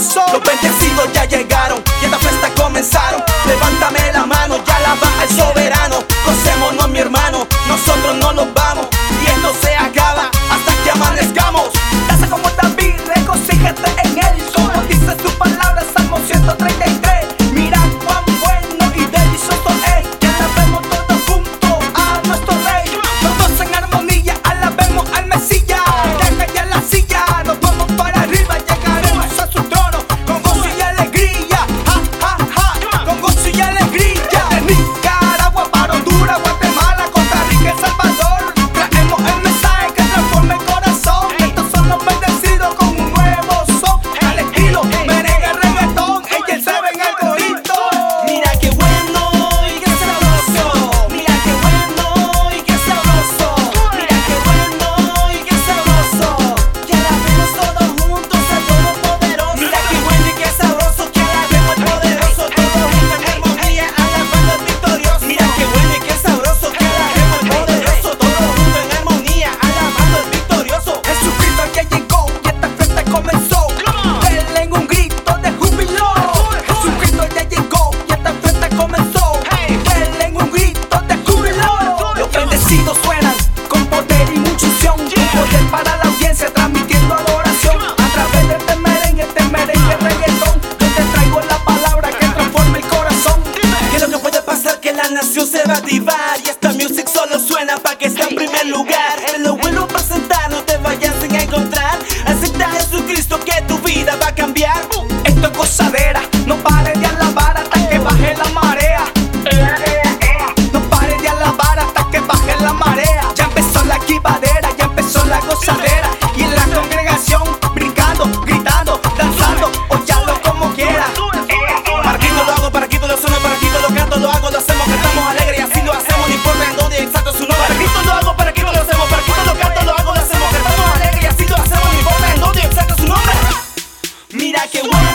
Los bendecidos ya llegaron y esta fiesta comenzaron. Levántame la mano. nació se va a activar Y esta music solo suena pa' que está en primer lugar. Es lo bueno pa' sentar, no te vayas sin encontrar. Acepta a Jesucristo que tu vida va a cambiar. Esto es gozadera, no pares de like it was.